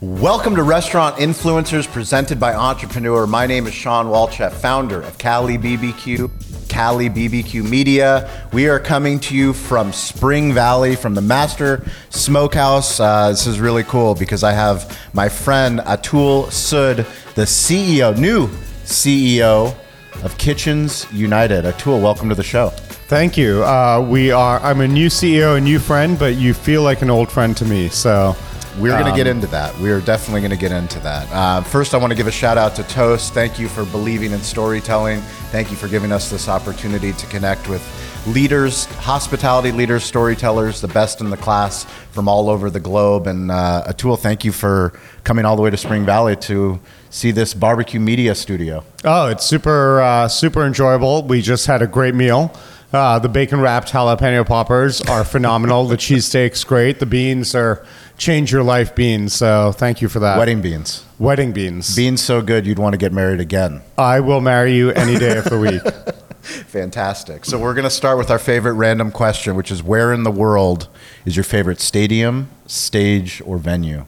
Welcome to Restaurant Influencers presented by Entrepreneur. My name is Shawn Walchef, founder of Cali BBQ, Cali BBQ Media. We are coming to you from Spring Valley, from the Master Smokehouse. Uh, this is really cool because I have my friend Atul Sood, the CEO, new CEO of Kitchens United. Atul, welcome to the show. Thank you. Uh, we are. I'm a new CEO, a new friend, but you feel like an old friend to me. So we're going to get into that. We are definitely going to get into that. Uh, first, I want to give a shout out to Toast. Thank you for believing in storytelling. Thank you for giving us this opportunity to connect with leaders, hospitality leaders, storytellers, the best in the class from all over the globe. And uh, Atul, thank you for coming all the way to Spring Valley to see this barbecue media studio. Oh, it's super, uh, super enjoyable. We just had a great meal. Uh, the bacon wrapped jalapeno poppers are phenomenal. the cheesesteak's great. The beans are change your life beans. So thank you for that. Wedding beans. Wedding beans. Beans so good you'd want to get married again. I will marry you any day of the week. Fantastic. So we're going to start with our favorite random question, which is where in the world is your favorite stadium, stage, or venue?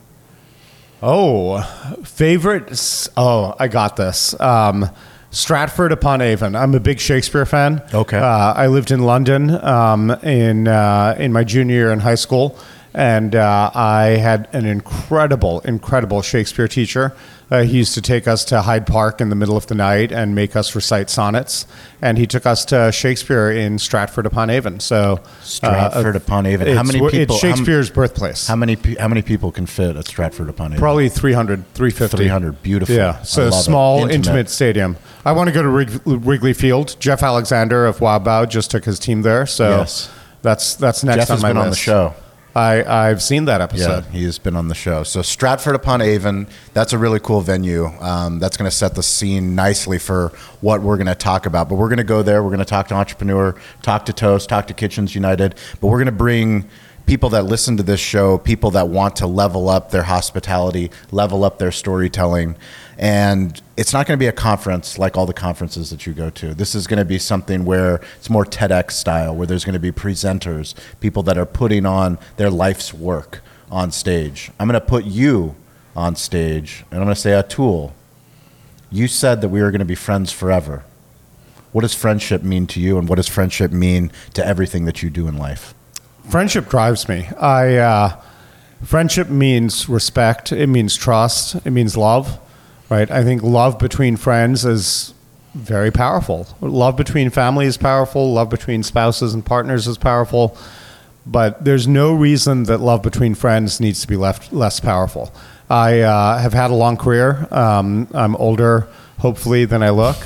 Oh, favorite. Oh, I got this. Um, Stratford upon Avon. I'm a big Shakespeare fan. Okay. Uh, I lived in London um, in uh, in my junior year in high school, and uh, I had an incredible, incredible Shakespeare teacher. Uh, he used to take us to Hyde Park in the middle of the night and make us recite sonnets. And he took us to Shakespeare in Stratford upon Avon. So Stratford upon Avon. How it's- many people? It's Shakespeare's birthplace. How, how many? How many people can fit at Stratford upon Avon? Probably 300, 350. 300. Beautiful. Yeah, so it. small, intimate. stadium. I want to go to Wrig- Wrigley Field. Geoff Alexander of Wow Bao just took his team there, so Yes. that's that's next Jeff on has my been list. on the show. I I've seen that episode. Yeah, he has been on the show. So Stratford upon Avon, that's a really cool venue. Um, that's going to set the scene nicely for what we're going to talk about. But we're going to go there. We're going to talk to Entrepreneur, talk to Toast, talk to Kitchens United. But we're going to bring people that listen to this show, people that want to level up their hospitality, level up their storytelling. And it's not going to be a conference like all the conferences that you go to. This is going to be something where it's more TEDx style, where there's going to be presenters, people that are putting on their life's work on stage. I'm going to put you on stage, and I'm going to say, Atul, you said that we were going to be friends forever. What does friendship mean to you, and what does friendship mean to everything that you do in life? Friendship drives me. I uh, friendship means respect. It means trust. It means love. Right. I think love between friends is very powerful. Love between family is powerful. Love between spouses and partners is powerful. But there's no reason that love between friends needs to be left less powerful. I uh, have had a long career. Um, I'm older, hopefully, than I look.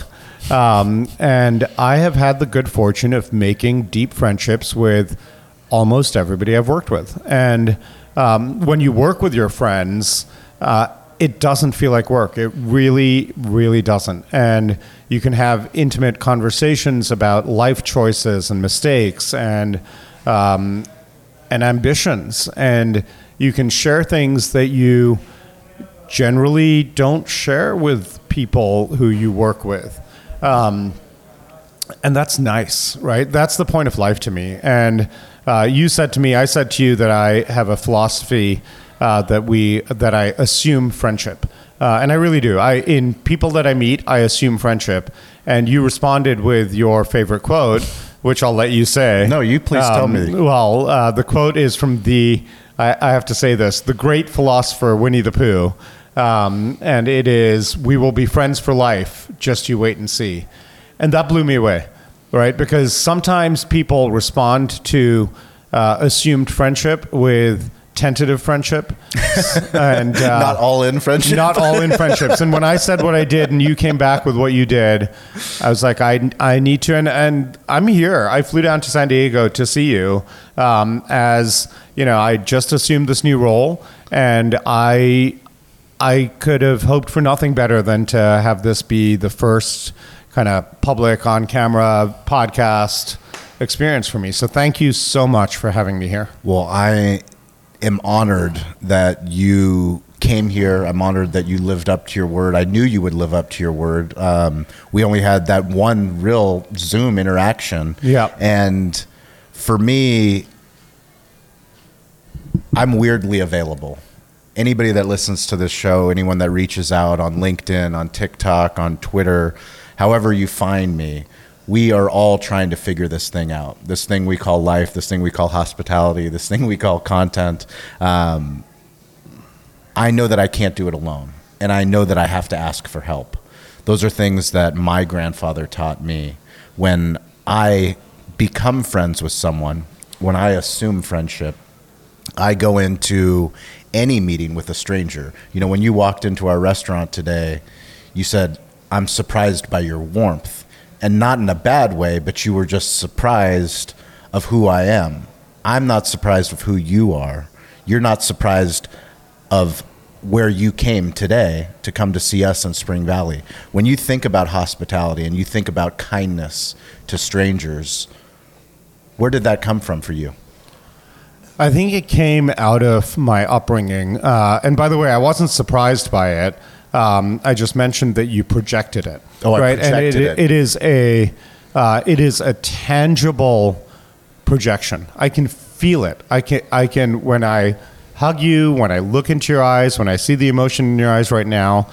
Um, and I have had the good fortune of making deep friendships with almost everybody I've worked with. And um, when you work with your friends, uh, it doesn't feel like work. It really, really doesn't. And you can have intimate conversations about life choices and mistakes and um, and ambitions, and you can share things that you generally don't share with people who you work with. Um, and that's nice, right? That's the point of life to me. And uh, you said to me, I said to you that I have a philosophy uh, that we that I assume friendship, uh, and I really do. I in people that I meet, I assume friendship. And you responded with your favorite quote, which I'll let you say. No, you please tell me. Well, uh, the quote is from the. I, I have to say this: the great philosopher Winnie the Pooh, um, and it is, "We will be friends for life. Just you wait and see." And that blew me away, right? Because sometimes people respond to uh, assumed friendship with tentative friendship, and uh, Not all in friendship. not all in friendships. And when I said what I did, and you came back with what you did, I was like, I, I need to, and, and I'm here. I flew down to San Diego to see you, um, as you know, I just assumed this new role, and I, I could have hoped for nothing better than to have this be the first kind of public on camera podcast experience for me. So thank you so much for having me here. Well, I am honored that you came here. I'm honored that you lived up to your word. I knew you would live up to your word. Um, we only had that one real Zoom interaction. Yeah. And for me, I'm weirdly available. anybody that listens to this show, anyone that reaches out on LinkedIn, on TikTok, on Twitter, however you find me, we are all trying to figure this thing out. This thing we call life, this thing we call hospitality, this thing we call content. Um, I know that I can't do it alone, and I know that I have to ask for help. Those are things that my grandfather taught me. When I become friends with someone, when I assume friendship, I go into any meeting with a stranger. You know, when you walked into our restaurant today, you said, I'm surprised by your warmth. And not in a bad way, but you were just surprised of who I am. I'm not surprised of who you are. You're not surprised of where you came today to come to see us in Spring Valley. When you think about hospitality and you think about kindness to strangers, where did that come from for you? I think it came out of my upbringing. Uh, and by the way, I wasn't surprised by it. Um, I just mentioned that you projected it. Oh, I right? projected and it. it is a uh, it is a tangible projection. I can feel it. I can I can when I hug you, when I look into your eyes, when I see the emotion in your eyes right now,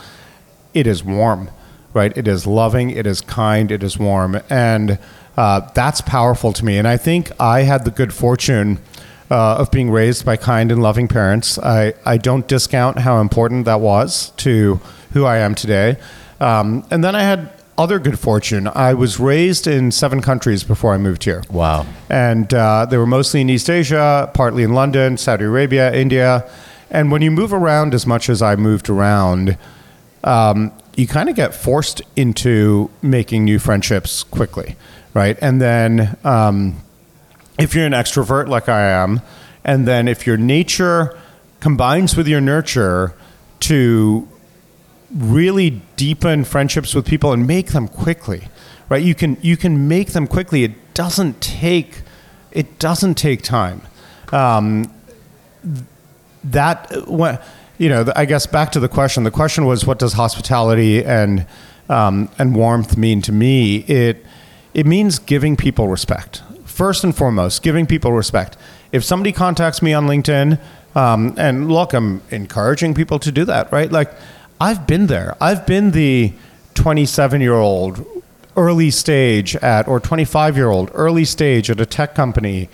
it is warm, right? It is loving, it is kind, it is warm, and uh, that's powerful to me. And I think I had the good fortune uh, of being raised by kind and loving parents. I, I don't discount how important that was to who I am today. Um, and then I had other good fortune. I was raised in seven countries before I moved here. Wow. And uh, they were mostly in East Asia, partly in London, Saudi Arabia, India. And when you move around as much as I moved around, um, you kind of get forced into making new friendships quickly, right? And then um, if you're an extrovert like I am, and then if your nature combines with your nurture to really deepen friendships with people and make them quickly, right? You can you can make them quickly. It doesn't take it doesn't take time. Um, that you know i guess back to the question the question was what does hospitality and um, and warmth mean to me it it means giving people respect first and foremost giving people respect if somebody contacts me on linkedin um, and look i'm encouraging people to do that right like i've been there i've been the 27 year old early stage at or 25 year old early stage at a tech company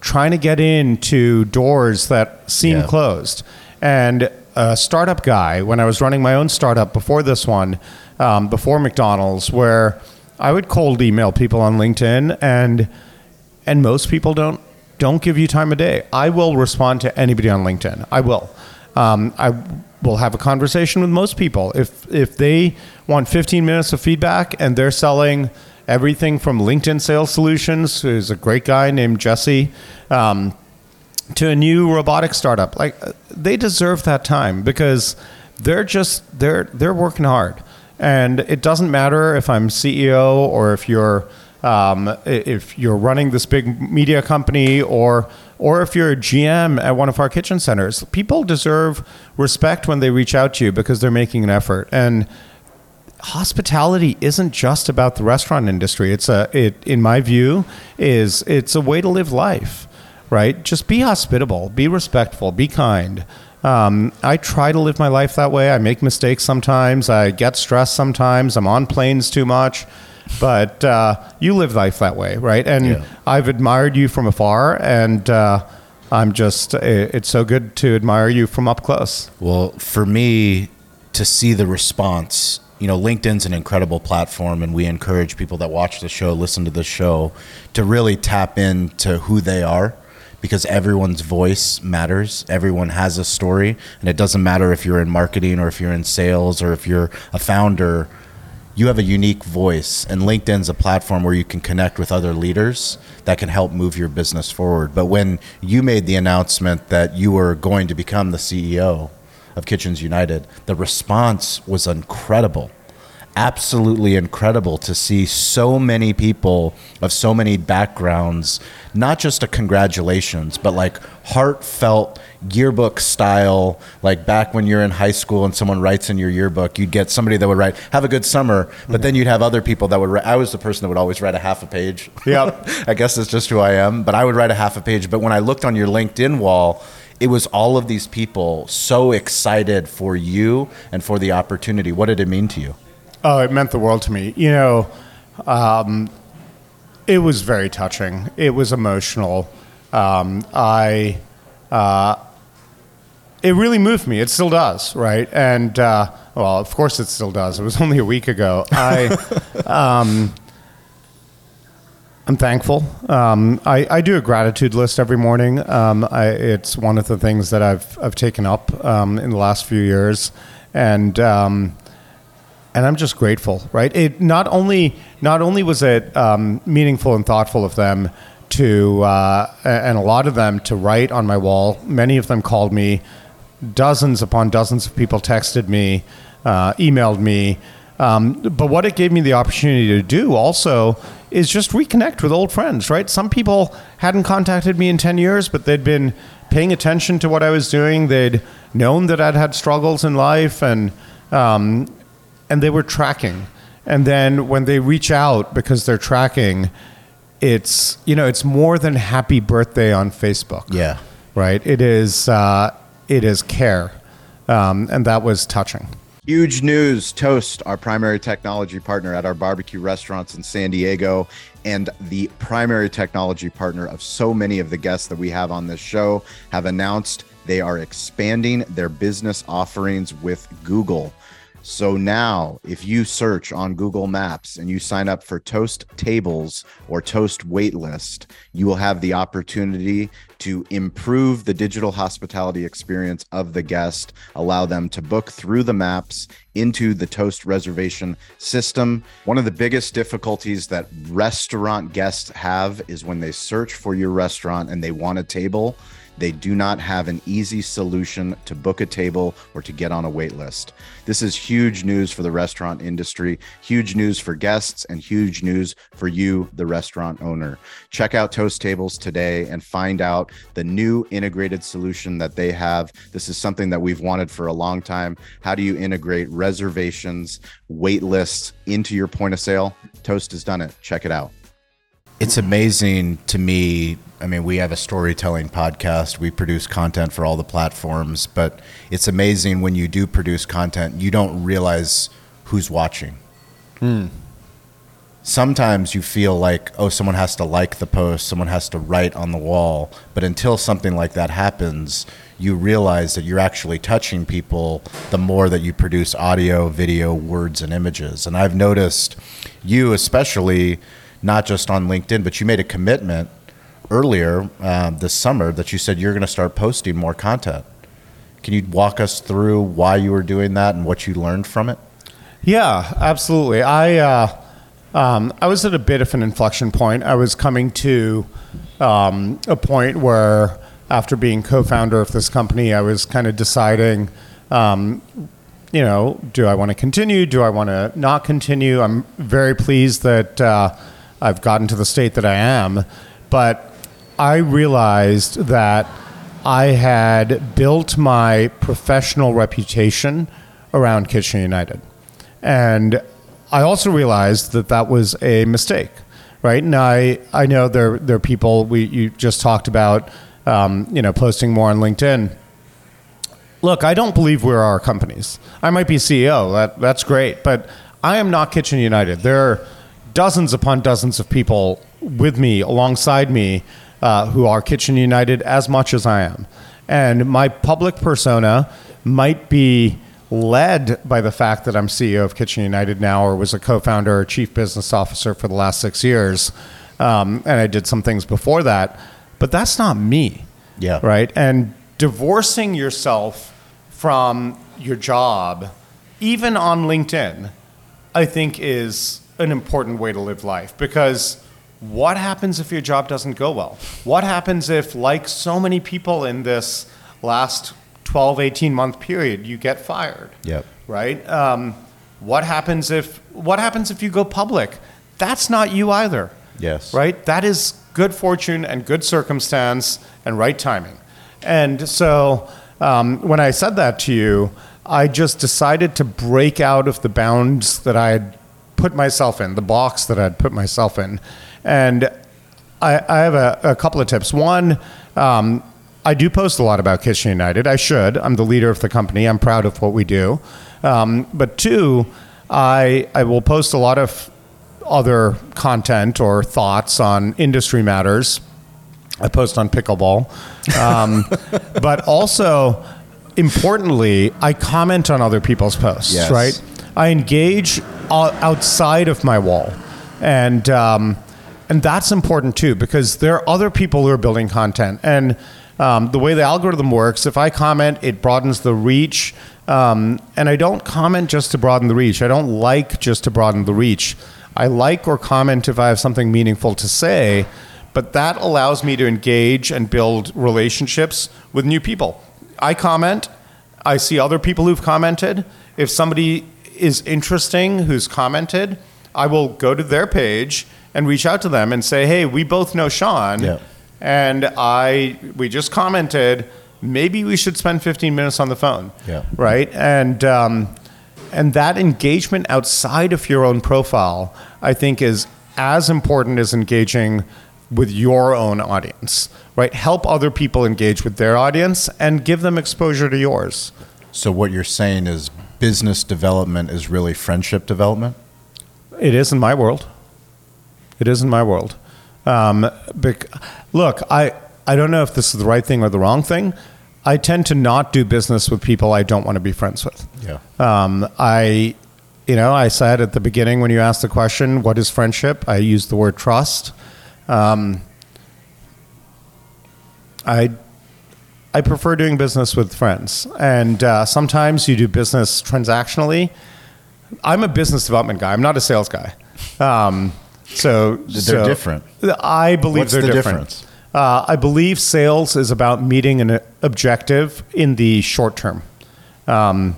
trying to get into doors that seem Yeah. closed. And a startup guy, when I was running my own startup before this one, um, before McDonald's, where I would cold email people on LinkedIn, and and most people don't don't give you time of day. I will respond to anybody on LinkedIn. I will. Um, I will have a conversation with most people if if they want 15 minutes of feedback and they're selling everything from LinkedIn Sales Solutions, who's a great guy named Jesse, um, to a new robotic startup. Like uh, they deserve that time because they're just they're they're working hard, and it doesn't matter if I'm CEO or if you're um, if you're running this big media company or or if you're a GM at one of our kitchen centers. People deserve respect when they reach out to you because they're making an effort and hospitality isn't just about the restaurant industry. It's a it in my view is it's a way to live life, right? Just be hospitable, be respectful, be kind. Um, I try to live my life that way. I make mistakes sometimes. I get stressed sometimes. I'm on planes too much. But uh, you live life that way, right? And Yeah. I've admired you from afar, and uh, I'm just, it's so good to admire you from up close. Well, for me to see the response, you know, LinkedIn's an incredible platform, and we encourage people that watch the show, listen to the show, to really tap into who they are because everyone's voice matters. Everyone has a story, and it doesn't matter if you're in marketing or if you're in sales or if you're a founder. You have a unique voice, and LinkedIn's a platform where you can connect with other leaders that can help move your business forward. But when you made the announcement that you were going to become the CEO of Kitchens United, the response was incredible. Absolutely incredible to see so many people of so many backgrounds, not just a congratulations, but like heartfelt yearbook style. Like back when you're in high school and someone writes in your yearbook, you'd get somebody that would write, Have a good summer. But then you'd have other people that would write. I was the person that would always write a half a page. Yep. I guess that's just who I am. But I would write a half a page. But when I looked on your LinkedIn wall, it was all of these people so excited for you and for the opportunity. What did it mean to you? Oh, it meant the world to me. You know, um, it was very touching. It was emotional. Um, I, uh, it really moved me. It still does, right? And uh, well, of course, it still does. It was only a week ago. I, um, I'm thankful. Um, I, I do a gratitude list every morning. Um, I, it's one of the things that I've I've taken up um, in the last few years, and um, and I'm just grateful. Right? It not only not only was it um, meaningful and thoughtful of them to uh, and a lot of them to write on my wall. Many of them called me. Dozens upon dozens of people texted me, uh, emailed me. Um, but what it gave me the opportunity to do also is just reconnect with old friends, right? Some people hadn't contacted me in 10 years, but they'd been paying attention to what I was doing. They'd known that I'd had struggles in life and, um, and they were tracking. And then when they reach out because they're tracking, it's, you know, it's more than happy birthday on Facebook. Yeah. Right? It is, uh, it is care. Um, and that was touching. Huge news Toast, our primary technology partner at our barbecue restaurants in San Diego, and the primary technology partner of so many of the guests that we have on this show, have announced they are expanding their business offerings with Google. So now, if you search on Google Maps and you sign up for Toast Tables or Toast Waitlist, you will have the opportunity to improve the digital hospitality experience of the guest, allow them to book through the maps into the Toast reservation system. One of the biggest difficulties that restaurant guests have is when they search for your restaurant and they want a table they do not have an easy solution to book a table or to get on a wait list. This is huge news for the restaurant industry, huge news for guests, and huge news for you, the restaurant owner. Check out Toast Tables today and find out the new integrated solution that they have. This is something that we've wanted for a long time. How do you integrate reservations, wait lists into your point of sale? Toast has done it. Check it out. It's amazing to me I mean, we have a storytelling podcast. We produce content for all the platforms, but it's amazing when you do produce content, you don't realize who's watching. Hmm. Sometimes you feel like, oh, someone has to like the post, someone has to write on the wall. But until something like that happens, you realize that you're actually touching people the more that you produce audio, video, words, and images. And I've noticed you, especially, not just on LinkedIn, but you made a commitment earlier uh, this summer that you said you're going to start posting more content. Can you walk us through why you were doing that and what you learned from it? Yeah, absolutely. I uh, um, I was at a bit of an inflection point. I was coming to um, a point where, after being co-founder of this company, I was kind of deciding, um, you know, do I want to continue? Do I want to not continue? I'm very pleased that uh, I've gotten to the state that I am, but I realized that I had built my professional reputation around Kitchen United. And I also realized that that was a mistake, right? And I, I know there, there are people, we, you just talked about, um, you know, posting more on LinkedIn. Look, I don't believe we're our companies. I might be CEO, that, that's great, but I am not Kitchen United. There are dozens upon dozens of people with me, alongside me, uh, who are Kitchen United as much as I am. And my public persona might be led by the fact that I'm CEO of Kitchen United now, or was a co founder or chief business officer for the last six years. Um, and I did some things before that, but that's not me. Yeah. Right. And divorcing yourself from your job, even on LinkedIn, I think is an important way to live life because what happens if your job doesn't go well? What happens if, like so many people in this last 12, 18 month period, you get fired? Yep. Right? Um, what happens if what happens if you go public? That's not you either. Yes. Right? That is good fortune and good circumstance and right timing. And so um, when I said that to you, I just decided to break out of the bounds that I had put myself in, the box that I'd put myself in, and I, I have a, a, couple of tips. One, um, I do post a lot about Kitchen United. I should. I'm the leader of the company. I'm proud of what we do. Um, but two, I I will post a lot of other content or thoughts on industry matters. I post on pickleball, um, but also importantly, I comment on other people's posts. Yes. Right, I engage outside of my wall, and um, and that's important too because there are other people who are building content and. Um, the way the algorithm works, if I comment, it broadens the reach. Um, and I don't comment just to broaden the reach. I don't like just to broaden the reach. I like or comment if I have something meaningful to say, but that allows me to engage and build relationships with new people. I comment, I see other people who've commented. If somebody is interesting who's commented, I will go to their page and reach out to them and say, hey, we both know Shawn. Yeah. And I, we just commented, maybe we should spend 15 minutes on the phone. Yeah. Right. And, um, and that engagement outside of your own profile, I think, is as important as engaging with your own audience, right? Help other people engage with their audience and give them exposure to yours. So what you're saying is business development is really friendship development? It is in my world. It is in my world. Um, bec- look, I, I don't know if this is the right thing or the wrong thing. I tend to not do business with people I don't want to be friends with. Yeah. Um, I, you know, I said at the beginning when you asked the question, "What is friendship?" I used the word trust. Um, I, I prefer doing business with friends, and uh, sometimes you do business transactionally. I'm a business development guy. I'm not a sales guy. Um, so They're so- different. I believe What's they're the different. difference? Uh, I believe sales is about meeting an objective in the short term. Um,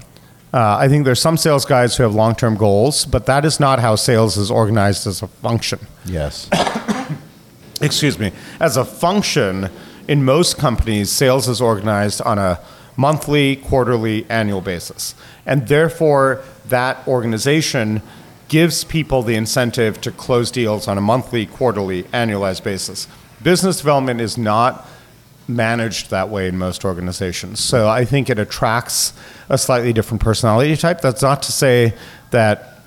uh, I think there's some sales guys who have long term goals, but that is not how sales is organized as a function. Yes. Excuse me. As a function, in most companies, sales is organized on a monthly, quarterly, annual basis. And therefore, that organization gives people the incentive to close deals on a monthly, quarterly, annualized basis. Business development is not managed that way in most organizations. So I think it attracts a slightly different personality type. That's not to say that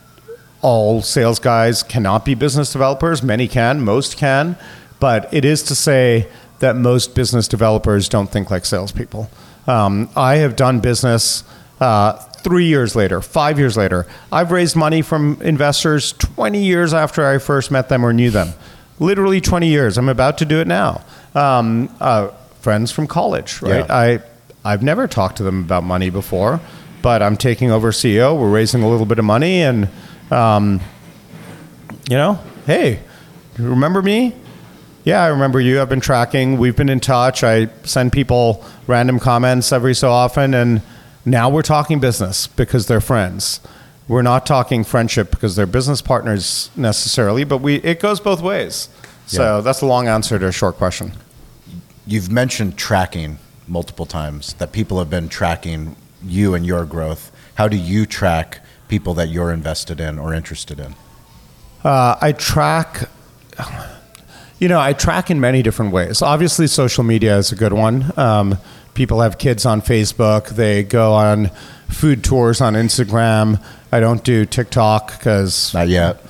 all sales guys cannot be business developers. Many can, most can. But it is to say that most business developers don't think like salespeople. Um, I have done business uh, three years later, five years later. I've raised money from investors 20 years after I first met them or knew them. Literally 20 years. I'm about to do it now. Um, uh, friends from college, right? Yeah. I, I've never talked to them about money before, but I'm taking over CEO. We're raising a little bit of money, and um, you know, hey, remember me? Yeah, I remember you. I've been tracking. We've been in touch. I send people random comments every so often, and now we're talking business because they're friends. We're not talking friendship because they're business partners necessarily, but we it goes both ways. So Yeah. that's a long answer to a short question. You've mentioned tracking multiple times that people have been tracking you and your growth. How do you track people that you're invested in or interested in? Uh, I track, you know, I track in many different ways. Obviously, social media is a good one. Um, people have kids on Facebook. They go on food tours on Instagram. I don't do TikTok because Not yet.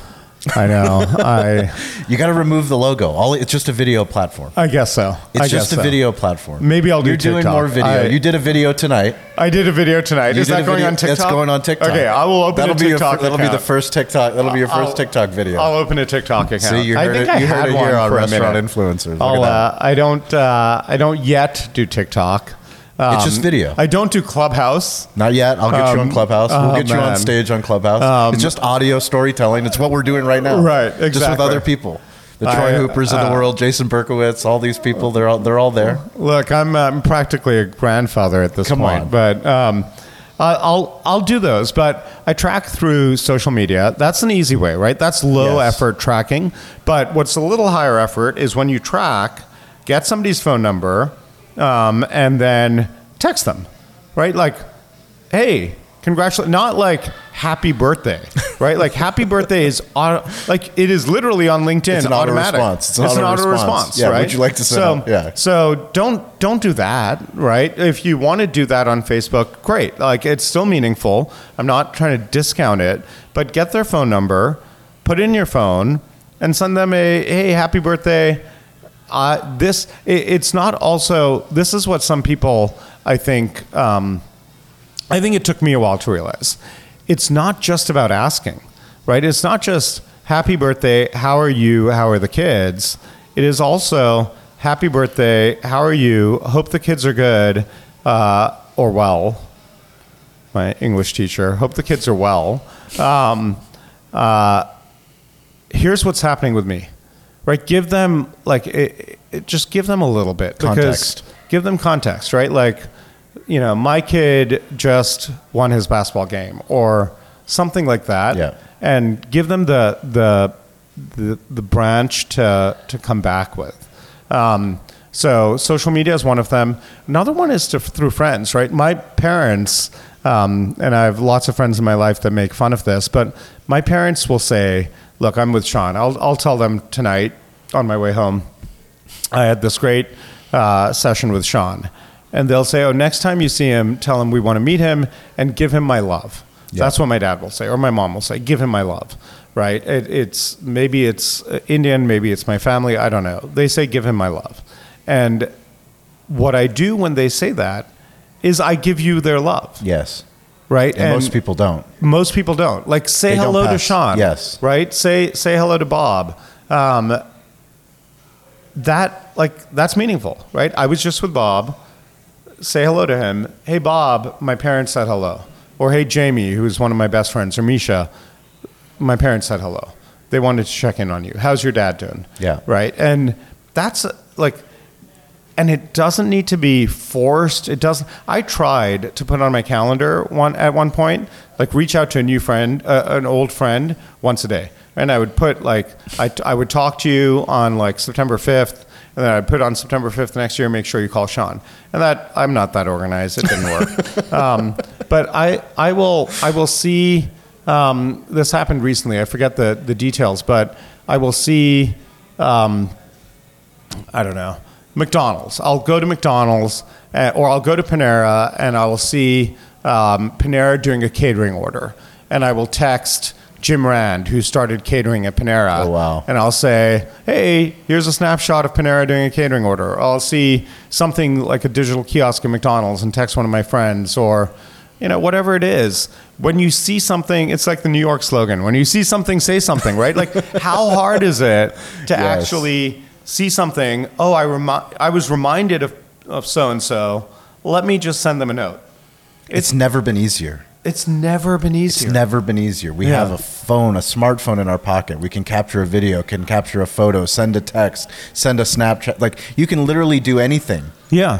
I know I. You got to remove the logo. All it's just a video platform. I guess so. It's I just a so. video platform. Maybe I'll do You're doing more video. I- you did a video tonight. I did a video tonight. You Is that going video- on TikTok? That's going on TikTok. Okay, I will open that'll a be your TikTok That'll be the first TikTok. That'll be your 1st I'll- TikTok video. I'll open a TikTok account. See, you I think it. I You had heard it one here on Restaurant minute. Influencers. Look I'll, at that. uh, I don't. Uh, I don't yet do TikTok. It's just Um, video. I don't do Clubhouse. Not yet. I'll get you on Um, Clubhouse. We'll oh, get you on stage on Clubhouse. it's just audio storytelling. It's what we're doing right now. Right, Exactly. Just with other people. The Troy I- Hoopers of the uh, world, Jason Berkowitz, all these people. They're all they're all there. Look, I'm, I'm practically a grandfather at this Come point, on. but um, I'll I'll do those. But I track through social media. That's an easy way, right? That's low Yes. effort tracking. But what's a little higher effort is when you track, get somebody's phone number, um, and then text them, right? Like, hey, congratulations! Not like happy birthday, right? Like happy birthday is auto, like it is literally on LinkedIn It's an automatic. auto-response. It's an auto-response. Yeah, right? would you like to send so, out- yeah. So don't don't do that, right? If you want to do that on Facebook, great. Like it's still meaningful. I'm not trying to discount it, but get their phone number, put in your phone, and send them a hey, happy birthday. Uh, this it, it's not also this is what some people I think um, I think it took me a while to realize it's not just about asking, right? It's not just happy birthday, how are you, how are the kids? It is also happy birthday, how are you, hope the kids are good uh, or well. My English teacher, hope the kids are well. Um, uh, here's what's happening with me, right? Give them like it, it, just give them a little bit Context. give them context, right? Like you know, my kid just won his basketball game or something like that. Yeah. And give them the the the, the branch to to come back with. Um, so social media is one of them. Another one is to, through friends, right? My parents, um, and I have lots of friends in my life that make fun of this, but my parents will say, "Look, I'm with Shawn. I'll I'll tell them tonight on my way home. I had this great uh, session with Shawn." And they'll say, Oh, next time you see him, tell him we want to meet him and give him my love. Yeah. That's what my dad will say, or my mom will say, Give him my love, right? It, it's maybe it's uh, Indian, maybe it's my family, I don't know. They say, Give him my love. And what I do when they say that is I give you their love, Yes. Right? And, most people don't. Most people don't. Like say They hello to. Shawn. Yes. Right? Say say hello to Bob. Um, that like that's meaningful, right? I was just with Bob. Say hello to him. Hey Bob, my parents said hello. Or hey Jamie, who's one of my best friends, or Misha, my parents said hello. They wanted to check in on you. How's your dad doing? Yeah. Right? And that's like and it doesn't need to be forced. It doesn't. I tried to put on my calendar one at one point, like reach out to a new friend, uh, an old friend, once a day, and I would put like I, I would talk to you on like September fifth, and then I'd put on September fifth next year. Make sure you call Shawn. And that I'm not that organized. It didn't work. um, but I I will I will see. Um, this happened recently. I forget the the details, but I will see. Um, I don't know, McDonald's. I'll go to McDonald's uh, or I'll go to Panera and I will see um, Panera doing a catering order. And I will text Jim Rand, who started catering at Panera. Oh, wow. And I'll say, hey, here's a snapshot of Panera doing a catering order. Or I'll see something like a digital kiosk at McDonald's and text one of my friends or you know, whatever it is. When you see something, it's like the New York slogan. When you see something, say something, right? Like, how hard is it to Yes. actually see something? Oh, I remi- I was reminded of of so and so. Let me just send them a note. It's never been easier. It's never been easier. It's never been easier. We Yeah. have a phone, a smartphone in our pocket. We can capture a video, can capture a photo, send a text, send a Snapchat. Like you can literally do anything yeah,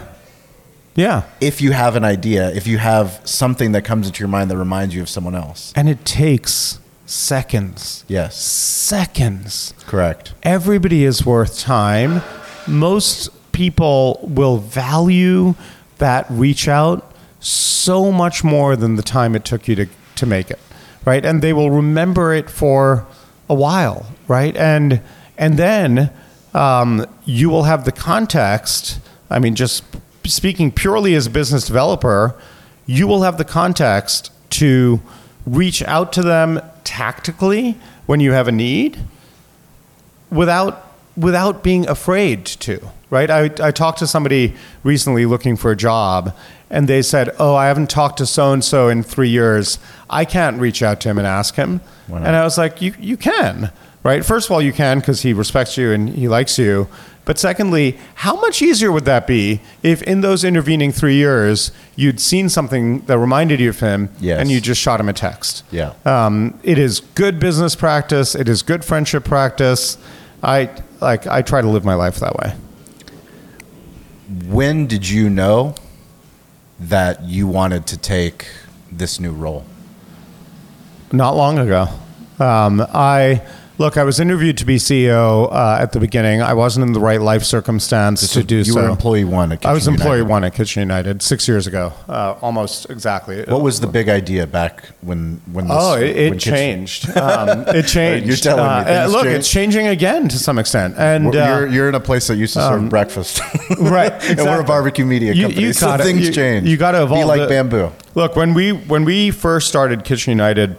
yeah. if you have an idea, if you have something that comes into your mind that reminds you of someone else. And it takes seconds. Yes, Seconds. correct. everybody is worth time. Most people will value that reach out so much more than the time it took you to, to make it, right? And they will remember it for a while, right? And and then um, you will have the context. I mean, just speaking purely as a business developer, you will have the context to reach out to them tactically when you have a need without without being afraid to right? I, I talked to somebody recently looking for a job and they said oh i haven't talked to so and so in three years. I can't reach out to him and ask him. And i was like you, you can right? First of all you can because he respects you and he likes you but secondly how much easier would that be if in those intervening three years you'd seen something that reminded you of him Yes. and you just shot him a text Yeah. um, it is good business practice. It is good friendship practice. I like. I try to live my life that way. When did you know that you wanted to take this new role? Not long ago, um, I Look, I was interviewed to be CEO uh, at the beginning. I wasn't in the right life circumstance to do you so. You were employee one at I was Kitchen employee United. one at Kitchen United six years ago, uh, almost exactly. What was the big idea back when when this? Oh, it, when changed. Um, it changed. You're telling me Uh, look, changed? it's changing again to some extent. And uh, you're, you're in a place that used to serve breakfast, right, and we're a barbecue media You- company. you so things you- change. you gotta evolve Be like the- bamboo. Look, when we when we first started Kitchen United,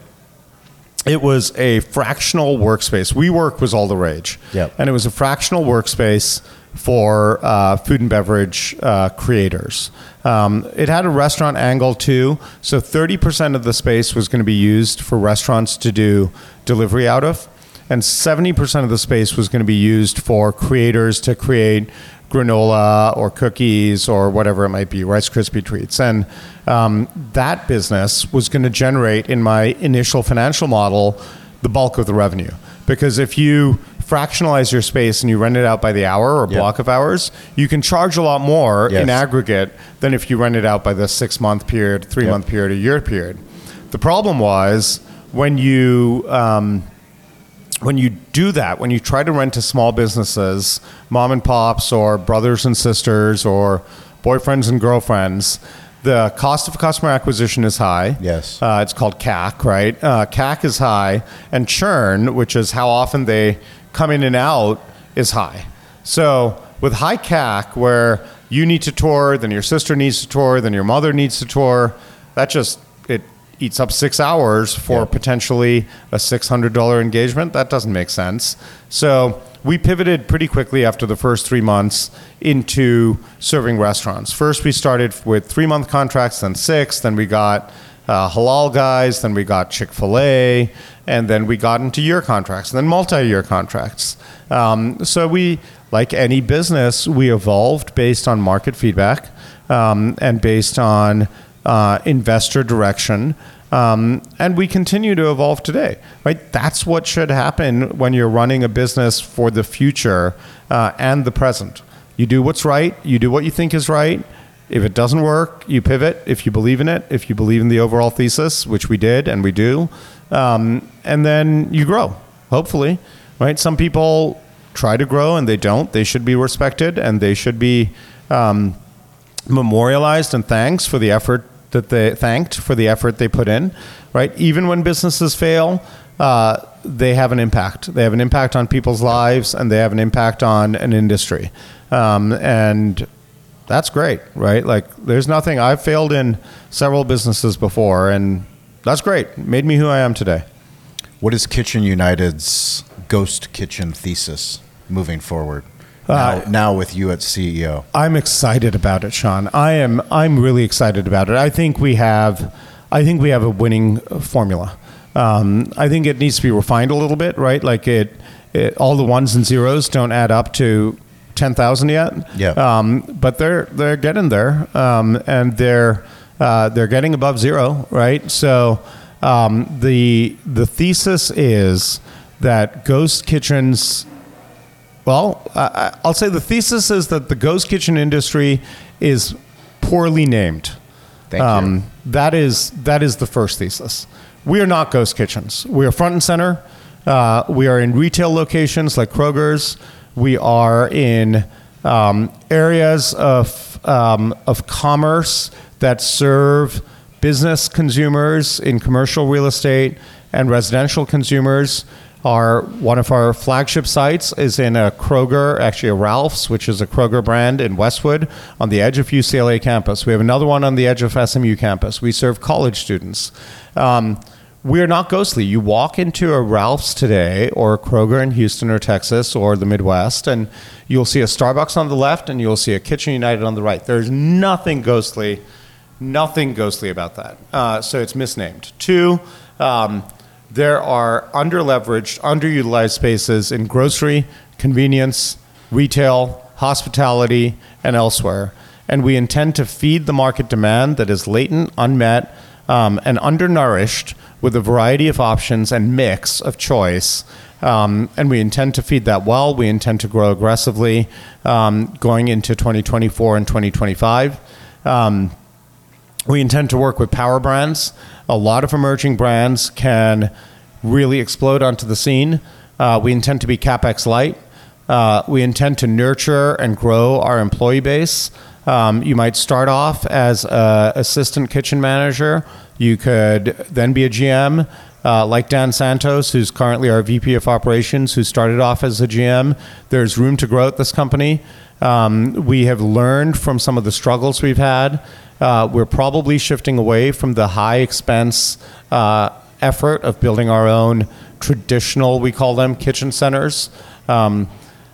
it was a fractional workspace. WeWork was all the rage, Yep. and it was a fractional workspace for uh, food and beverage uh, creators. Um, it had a restaurant angle too, so thirty percent of the space was going to be used for restaurants to do delivery out of, and seventy percent of the space was going to be used for creators to create granola or cookies or whatever it might be, Rice Krispie treats. And um, that business was going to generate, in my initial financial model, the bulk of the revenue. Because if you fractionalize your space and you rent it out by the hour or Yep. block of hours, you can charge a lot more in aggregate than if you rent it out by the six month period, three Yep. month period, a year period. The problem was when you um, when you do that, when you try to rent to small businesses, mom and pops, or brothers and sisters, or boyfriends and girlfriends, the cost of customer acquisition is high. Yes. Uh, it's called CAC, right? Uh, CAC is high, and churn, which is how often they come in and out, is high. So with high CAC, where you need to tour, then your sister needs to tour, then your mother needs to tour, that just eats up six hours for Yeah. potentially a six hundred dollar engagement. That doesn't make sense. So we pivoted pretty quickly after the first three months into serving restaurants. First, we started with three month contracts, then six, then we got uh, halal guys, then we got Chick fil A, and then we got into year contracts, and then multi year contracts. Um, so we, like any business, we evolved based on market feedback um, and based on uh, investor direction. Um, and we continue to evolve today, right? That's what should happen when you're running a business for the future uh, and the present. You do what's right, you do what you think is right. If it doesn't work, you pivot. If you believe in it, if you believe in the overall thesis, which we did and we do, um, and then you grow, hopefully, right? Some people try to grow and they don't. They should be respected and they should be. Um, memorialized and thanks for the effort that they thanked for the effort they put in right? Even when businesses fail uh, they have an impact. They have an impact on people's lives and they have an impact on an industry. Um, and that's great right? Like there's nothing i've failed in several businesses before and that's great. Made me who i am today. What is Kitchen United's ghost kitchen thesis moving forward? Now, Uh, now with you at CEO. I'm excited about it, Shawn. I am. I'm really excited about it. I think we have. I think we have a winning formula. Um, I think it needs to be refined a little bit, right? Like it, it all the ones and zeros don't add up to ten thousand yet. Yeah. Um, but they're they're getting there, um, and they're uh, they're getting above zero, right? So um, the the thesis is that ghost kitchens well, I- I'll say the thesis is that the ghost kitchen industry is poorly named. Thank you. Um, that is that is the first thesis. We are not ghost kitchens. We are front and center. Uh, we are in retail locations like Kroger's. We are in um, areas of um, of commerce that serve business consumers in commercial real estate and residential consumers. Our one of our flagship sites is in a Kroger, actually a Ralph's, which is a Kroger brand in Westwood, on the edge of UCLA campus. We have another one on the edge of SMU campus. We serve college students. Um, we are not ghostly. You walk into a Ralph's today, or a Kroger in Houston or Texas or the Midwest, and you'll see a Starbucks on the left, and you'll see a Kitchen United on the right. There's nothing ghostly, nothing ghostly about that. Uh, so it's misnamed. Two. Um, there are underleveraged, underutilized spaces in grocery, convenience, retail, hospitality, and elsewhere. And we intend to feed the market demand that is latent, unmet, um, and undernourished with a variety of options and mix of choice. Um, and we intend to feed that well. We intend to grow aggressively um, going into 2024 and 2025. Um, we intend to work with power brands. A lot of emerging brands can really explode onto the scene. Uh, we intend to be capex light. Uh, we intend to nurture and grow our employee base. Um, you might start off as an assistant kitchen manager. You could then be a GM, uh, like Dan Santos, who's currently our VP of operations, who started off as a GM. There's room to grow at this company. Um, we have learned from some of the struggles we've had. Uh, we're probably shifting away from the high expense uh, effort of building our own traditional, we call them kitchen centers. Um,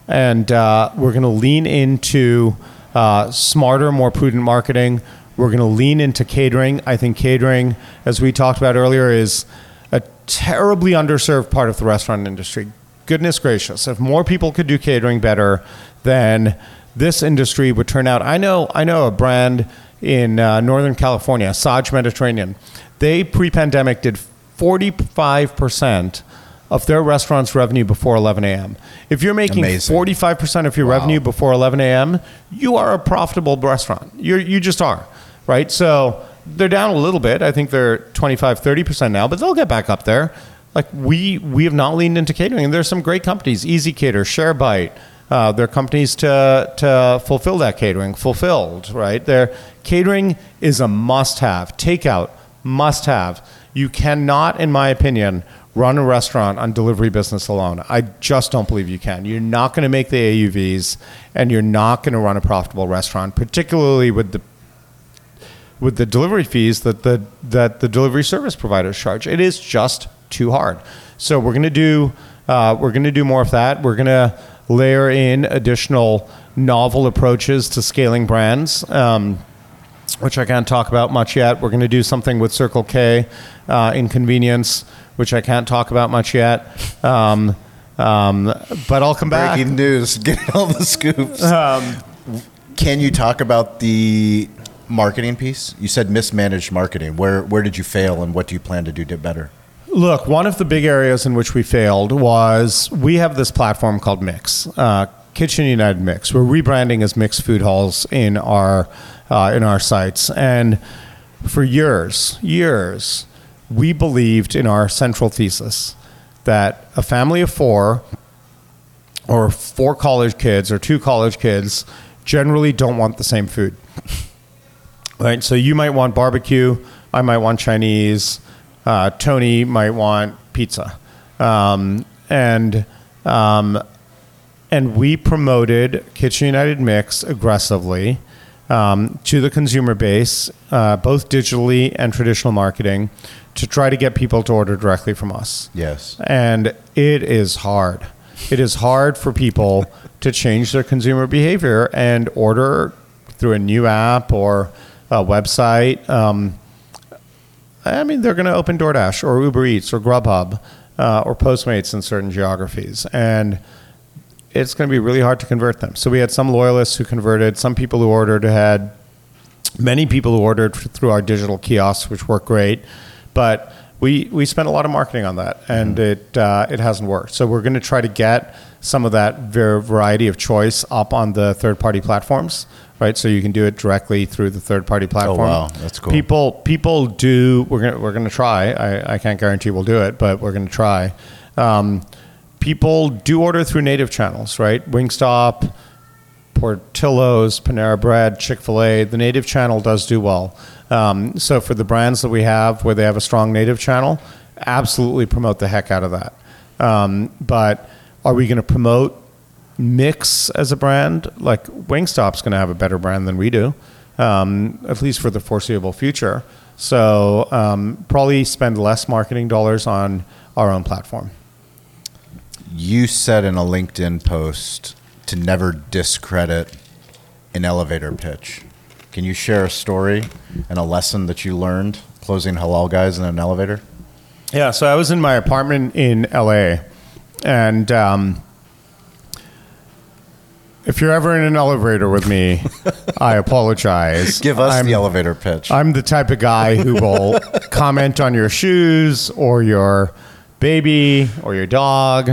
and uh, we're going to lean into uh, smarter, more prudent marketing. We're going to lean into catering. I think catering, as we talked about earlier, is a terribly underserved part of the restaurant industry. Goodness gracious, if more people could do catering better, then this industry would turn out. I know, I know a brand in uh, Northern California, Saj Mediterranean. They pre-pandemic did 45% of their restaurant's revenue before 11 a.m. If you're making Amazing. 45% of your revenue before 11 a.m., you are a profitable restaurant. you you just are, right? So they're down a little bit. I think they're 25, 30% now, but they'll get back up there. Like we, we have not leaned into catering. And there's some great companies, ezCater, ShareBite. Uh, they're companies to, to fulfill that catering, fulfilled, right? Their catering is a must have. Takeout, must have. You cannot, in my opinion, run a restaurant on delivery business alone. I just don't believe you can. You're not going to make the AUVs, and you're not going to run a profitable restaurant, particularly with the with the delivery fees that the that the delivery service providers charge. It is just too hard. So we're going to do uh, we're going to do more of that. We're going to layer in additional novel approaches to scaling brands. Um, which I can't talk about much yet. We're going to do something with Circle K uh, in convenience, which I can't talk about much yet. Um, um, but I'll come back. Breaking news. Get all the scoops. Um, Can you talk about the marketing piece? You said mismanaged marketing. Where where did you fail, and what do you plan to do to better? Look, one of the big areas in which we failed was we have this platform called Mix, uh, Kitchen United Mix. We're rebranding as Mix Food Halls in our uh, in our sites, and for years, years, we believed in our central thesis that a family of four or four college kids or two college kids generally don't want the same food. Right? So you might want barbecue, I might want Chinese, uh, Tony might want pizza. Um, and um, and we promoted Kitchen United Mix aggressively um, to the consumer base, uh, both digitally and traditional marketing, to try to get people to order directly from us. Yes. And it is hard. It is hard for people to change their consumer behavior and order through a new app or a website. Um, I mean, they're going to open DoorDash or Uber Eats or Grubhub uh, or Postmates in certain geographies. And it's going to be really hard to convert them. So we had some loyalists who converted, some people who ordered had many people who ordered through our digital kiosks, which work great. But we, we spent a lot of marketing on that, and it, uh, it hasn't worked. So we're going to try to get some of that variety of choice up on the third party platforms, right? So you can do it directly through the third party platform. Oh wow. That's cool. People people do. We're gonna we're gonna try. I, I can't guarantee we'll do it, but we're gonna try. Um, people do order through native channels, right? Wingstop, Portillo's, Panera Bread, Chick Fil A. The native channel does do well. Um, so for the brands that we have where they have a strong native channel, absolutely promote the heck out of that. Um, but are we going to promote Mix as a brand? Like Wingstop's going to have a better brand than we do, um, at least for the foreseeable future. So um, probably spend less marketing dollars on our own platform. You said in a LinkedIn post to never discredit an elevator pitch. Can you share a story and a lesson that you learned closing halal guys in an elevator? Yeah, so I was in my apartment in LA, and um, if you're ever in an elevator with me, I apologize. Give us I'm, the elevator pitch. I'm the type of guy who will comment on your shoes or your baby or your dog.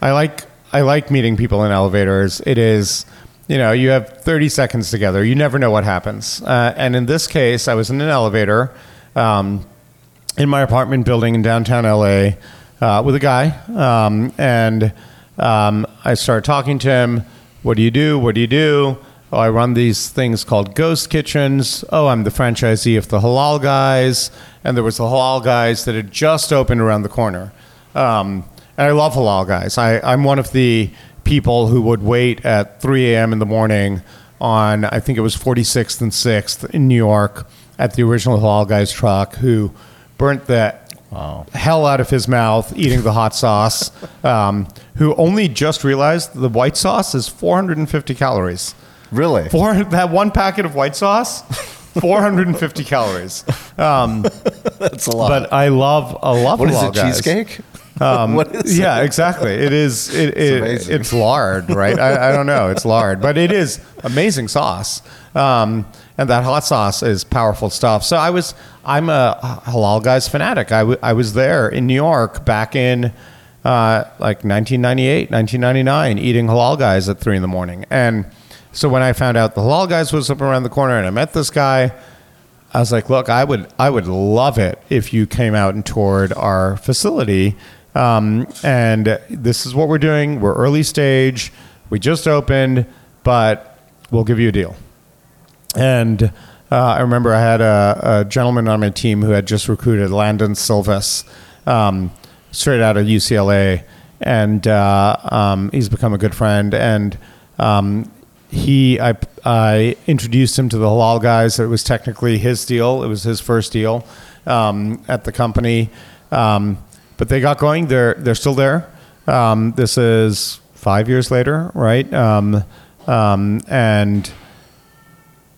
I like I like meeting people in elevators. It is, you know, you have 30 seconds together. You never know what happens. Uh, and in this case, I was in an elevator um, in my apartment building in downtown LA. uh, with a guy, um, and um, I started talking to him. What do you do? What do you do? Oh, I run these things called ghost kitchens. Oh, I'm the franchisee of the Halal Guys, and there was the Halal Guys that had just opened around the corner. Um, and I love Halal Guys. I, I'm one of the people who would wait at 3 a.m. in the morning on I think it was 46th and 6th in New York at the original Halal Guys truck who burnt the hell out of his mouth eating the hot sauce. Um, who only just realized the white sauce is 450 calories. Really? Four that one packet of white sauce, 450 calories. Um, That's a lot. but I love I love what is it? Guys. Cheesecake? Um, what is yeah, exactly. It is. It, it, amazing. it's lard, right? I, I don't know. It's lard, but it is amazing sauce. Um, and that hot sauce is powerful stuff. So I was. I'm a halal guys fanatic. I, w- I was there in New York back in uh, like 1998, 1999, eating halal guys at three in the morning. And so when I found out the halal guys was up around the corner, and I met this guy. I was like, look, I would, I would love it if you came out and toured our facility. Um, and this is what we're doing. We're early stage. We just opened, but we'll give you a deal. And uh, I remember I had a, a gentleman on my team who had just recruited Landon Silvas, um, straight out of UCLA, and uh, um, he's become a good friend. And um, he, I, I introduced him to the halal guys. It was technically his deal. It was his first deal um, at the company, um, but they got going. They're they're still there. Um, this is five years later, right? And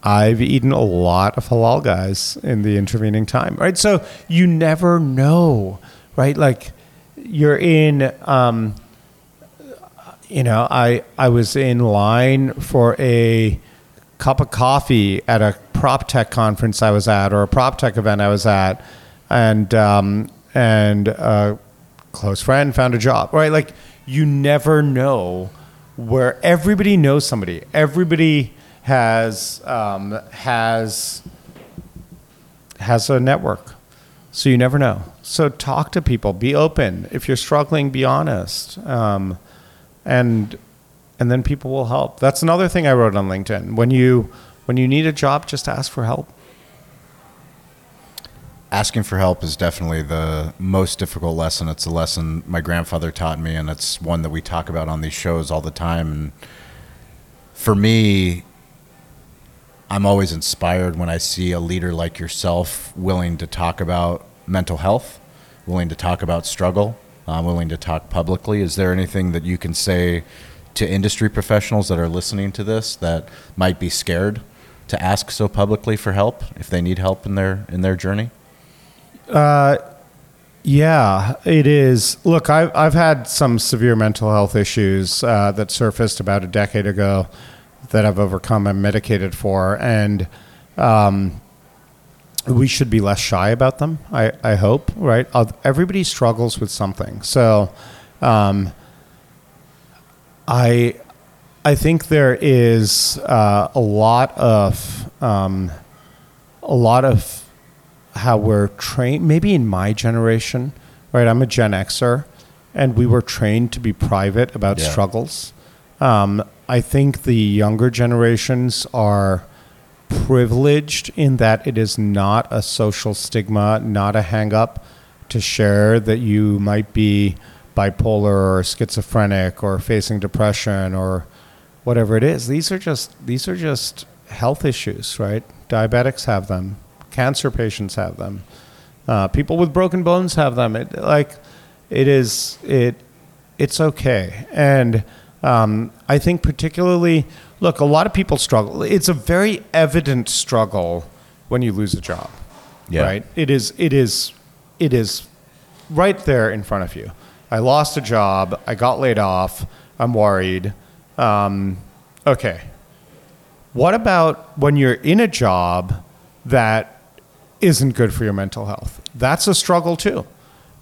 I've eaten a lot of halal guys in the intervening time, right? So you never know, right? Like you're in, um, you know, I I was in line for a cup of coffee at a prop tech conference I was at or a prop tech event I was at, and um, and a close friend found a job, right? Like you never know where everybody knows somebody. Everybody has um, has has a network. So you never know. So talk to people. Be open. If you're struggling, be honest. Um, and and then people will help. That's another thing I wrote on LinkedIn. When you when you need a job, just ask for help. Asking for help is definitely the most difficult lesson. It's a lesson my grandfather taught me, and it's one that we talk about on these shows all the time. And for me, I'm always inspired when I see a leader like yourself willing to talk about mental health, willing to talk about struggle, uh, willing to talk publicly. Is there anything that you can say to industry professionals that are listening to this that might be scared to ask so publicly for help if they need help in their in their journey? Uh, Yeah, it is. Look, I've, I've had some severe mental health issues uh, that surfaced about a decade ago that I've overcome and medicated for. And um, we should be less shy about them, I, I hope, right? Everybody struggles with something. So um, I, I think there is uh, a lot of, um, a lot of how we're trained, maybe in my generation, right? I'm a Gen Xer, and we were trained to be private about Yeah. struggles. Um, I think the younger generations are privileged in that it is not a social stigma, not a hang up to share that you might be bipolar or schizophrenic or facing depression or whatever it is. These are just these are just health issues, right? Diabetics have them, cancer patients have them, uh, people with broken bones have them. It like it is it it's okay, and um, I think particularly look, a lot of people struggle. It's a very evident struggle when you lose a job, Yeah. right? It is it is it is right there in front of you. I lost a job. I got laid off. I'm worried. Um, okay. What about when you're in a job that isn't good for your mental health? That's a struggle too,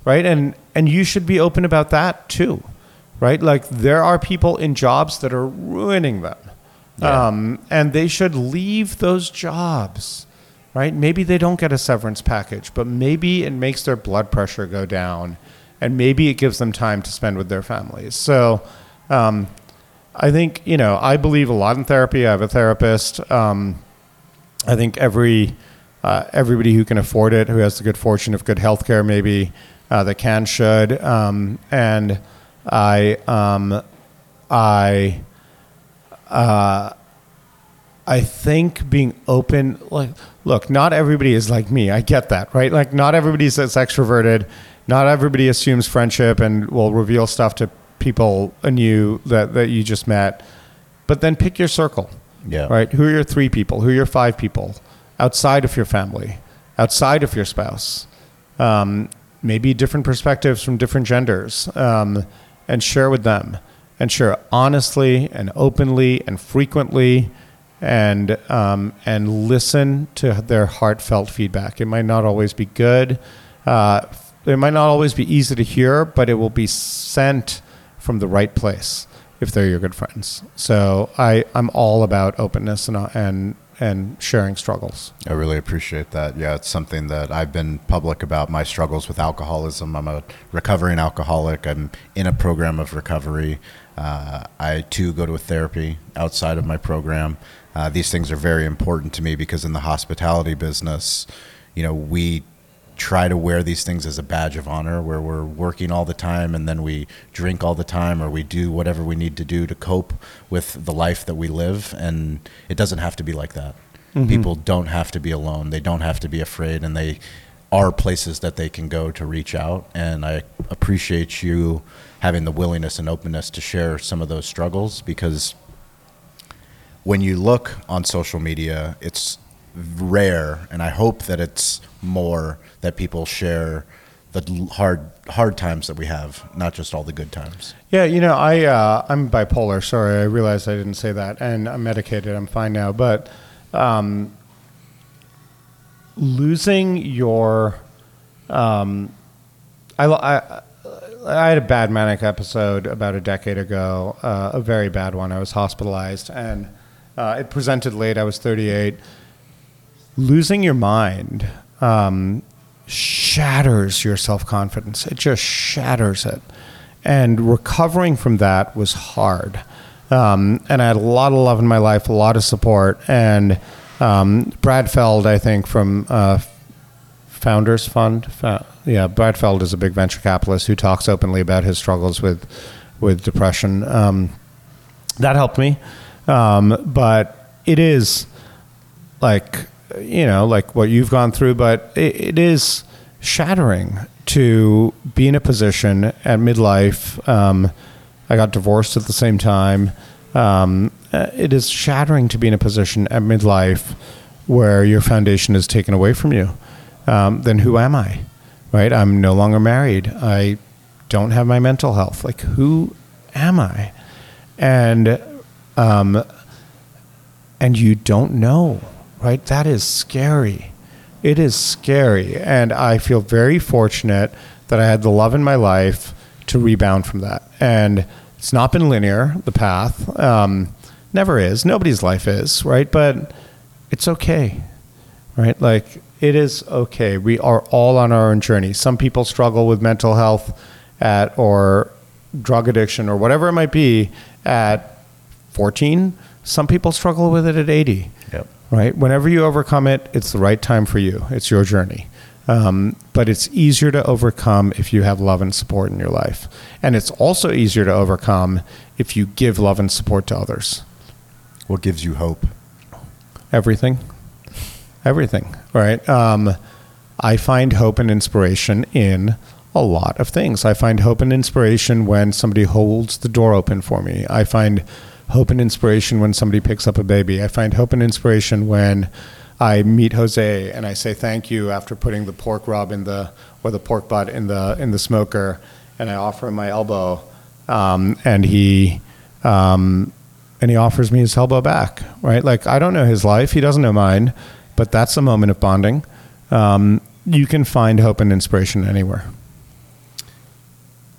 right? And and you should be open about that too, right? Like there are people in jobs that are ruining them, Yeah. um, and they should leave those jobs, right? Maybe they don't get a severance package, but maybe it makes their blood pressure go down, and maybe it gives them time to spend with their families. So, um, I think you know I believe a lot in therapy. I have a therapist. Um, I think every uh, everybody who can afford it, who has the good fortune of good health care, maybe uh, that can should. Um, and I um, I uh, I think being open, like, look, not everybody is like me. I get that, right? Like, not everybody's as extroverted. Not everybody assumes friendship and will reveal stuff to people anew that, that you just met. But then pick your circle, Yeah. right? Who are your three people? Who are your five people outside of your family, outside of your spouse? Um, maybe different perspectives from different genders, um, and share with them, and share honestly and openly and frequently, and um, and listen to their heartfelt feedback. It might not always be good. Uh, it might not always be easy to hear, but it will be sent from the right place if they're your good friends. So I, I'm all about openness and and and sharing struggles. I really appreciate that. Yeah, it's something that I've been public about my struggles with alcoholism. I'm a recovering alcoholic. I'm in a program of recovery. Uh, I too go to a therapy outside of my program. Uh, these things are very important to me because in the hospitality business, you know, we try to wear these things as a badge of honor where we're working all the time and then we drink all the time or we do whatever we need to do to cope with the life that we live. And it doesn't have to be like that. Mm-hmm. People don't have to be alone. They don't have to be afraid and they are places that they can go to reach out. And i appreciate you having the willingness and openness to share some of those struggles because when you look on social media, it's rare, and I hope that it's more that people share the hard hard times that we have, not just all the good times. Yeah, you know, I uh, I'm bipolar. Sorry, I realized I didn't say that, and I'm medicated. I'm fine now, but um, losing your, um, I, I I had a bad manic episode about a decade ago, uh, a very bad one. I was hospitalized, and uh, it presented late. I was 38. Losing your mind um, shatters your self confidence. It just shatters it. And recovering from that was hard. Um, and I had a lot of love in my life, a lot of support. And um, Brad Feld, I think, from uh, Founders Fund. Yeah, Brad Feld is a big venture capitalist who talks openly about his struggles with with depression. Um, that helped me, um, but it is like you know, like what you've gone through. But it, it is shattering to be in a position at midlife. Um, I got divorced at the same time. Um, uh, it is shattering to be in a position at midlife where your foundation is taken away from you. Um, then who am I? Right? I'm no longer married. I don't have my mental health. Like, who am I? And um, and you don't know, right? That is scary. It is scary, and I feel very fortunate that I had the love in my life to rebound from that. And it's not been linear. The path um, never is. Nobody's life is, right? But it's okay, right? Like it is okay. We are all on our own journey. Some people struggle with mental health at or drug addiction or whatever it might be at 14. Some people struggle with it at 80. Yep. Right? Whenever you overcome it, it's the right time for you. It's your journey. Um, but it's easier to overcome if you have love and support in your life. And it's also easier to overcome if you give love and support to others. What gives you hope? Everything. Everything. Right? Um, I find hope and inspiration in a lot of things. I find hope and inspiration when somebody holds the door open for me. I find hope and inspiration when somebody picks up a baby. I find hope and inspiration when I meet Jose and I say thank you after putting the pork rub in the or the pork butt in the in the smoker, and I offer him my elbow, um, and he um, and he offers me his elbow back. Right, like I don't know his life, he doesn't know mine, but that's a moment of bonding. Um, you can find hope and inspiration anywhere.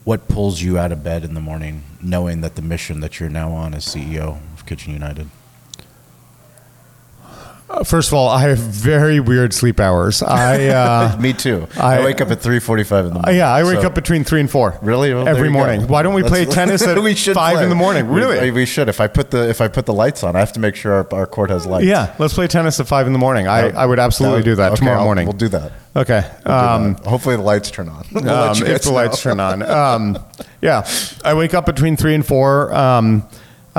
What pulls you out of bed in the morning, knowing that the mission that you're now on as CEO of Kitchen United? Uh, First of all, I have very weird sleep hours. I uh, Me too. I, I- wake up at 3:45 in the morning. yeah, I wake so- up between three and four. Really? Well, every you go. morning. Why don't we play tennis at we should five play. in the morning? Really? We, should. If I put the if I put the lights on, I have to make sure our, our court has lights. yeah, let's play tennis at five in the morning. I, I would absolutely do that Okay, tomorrow I'll- morning. We'll do that. okay. We'll do Um, that. Hopefully the lights turn on. We'll um, if the lights turn on. Um, yeah, I wake up between three and four. Um,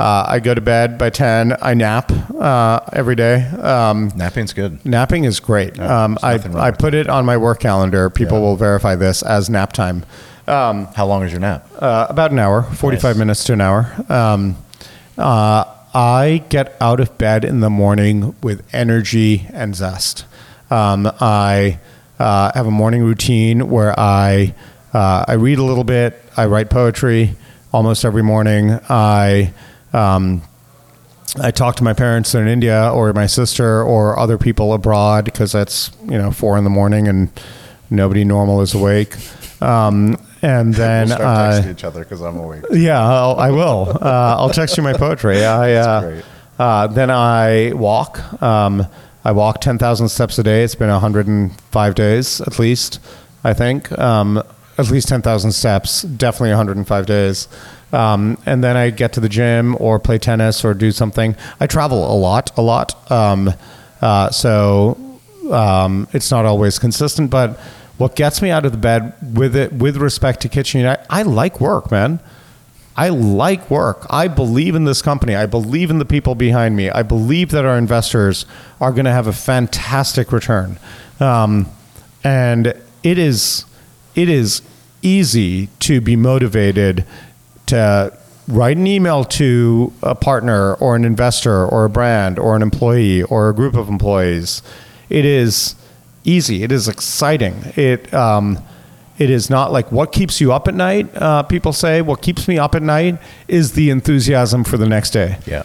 uh, I go to bed by ten. I nap uh, every day. Um, Napping's good. napping is great. Yeah, um, I, I put it on my work calendar. People Yeah. will verify this as nap time. Um, How long is your nap? uh, about an hour, 45 Nice. minutes to an hour. Um, uh, I get out of bed in the morning with energy and zest. Um, I uh, have a morning routine where I uh, I read a little bit. I write poetry almost every morning. I um, I talk to my parents in India or my sister or other people abroad because that's you know four in the morning and nobody normal is awake. Um, and then we'll start texting each other because I'm awake. yeah, I'll, I will. Uh, I'll text you my poetry. I, uh, great. Uh, then I walk. Um, I walk 10,000 steps a day. It's been 105 days at least, I think. Um, at least 10,000 steps, definitely 105 days. Um, and then I get to the gym or play tennis or do something. I travel a lot, a lot. Um, uh, so um, it's not always consistent, but what gets me out of the bed with it, with respect to Kitchen United, I like work, man. I like work. I believe in this company. I believe in the people behind me. I believe that our investors are going to have a fantastic return. Um, and it is, it is easy to be motivated to write an email to a partner or an investor or a brand or an employee or a group of employees. It is easy. It is exciting. It um, it is not like what keeps you up at night. Uh, people say what keeps me up at night is the enthusiasm for the next day. Yeah.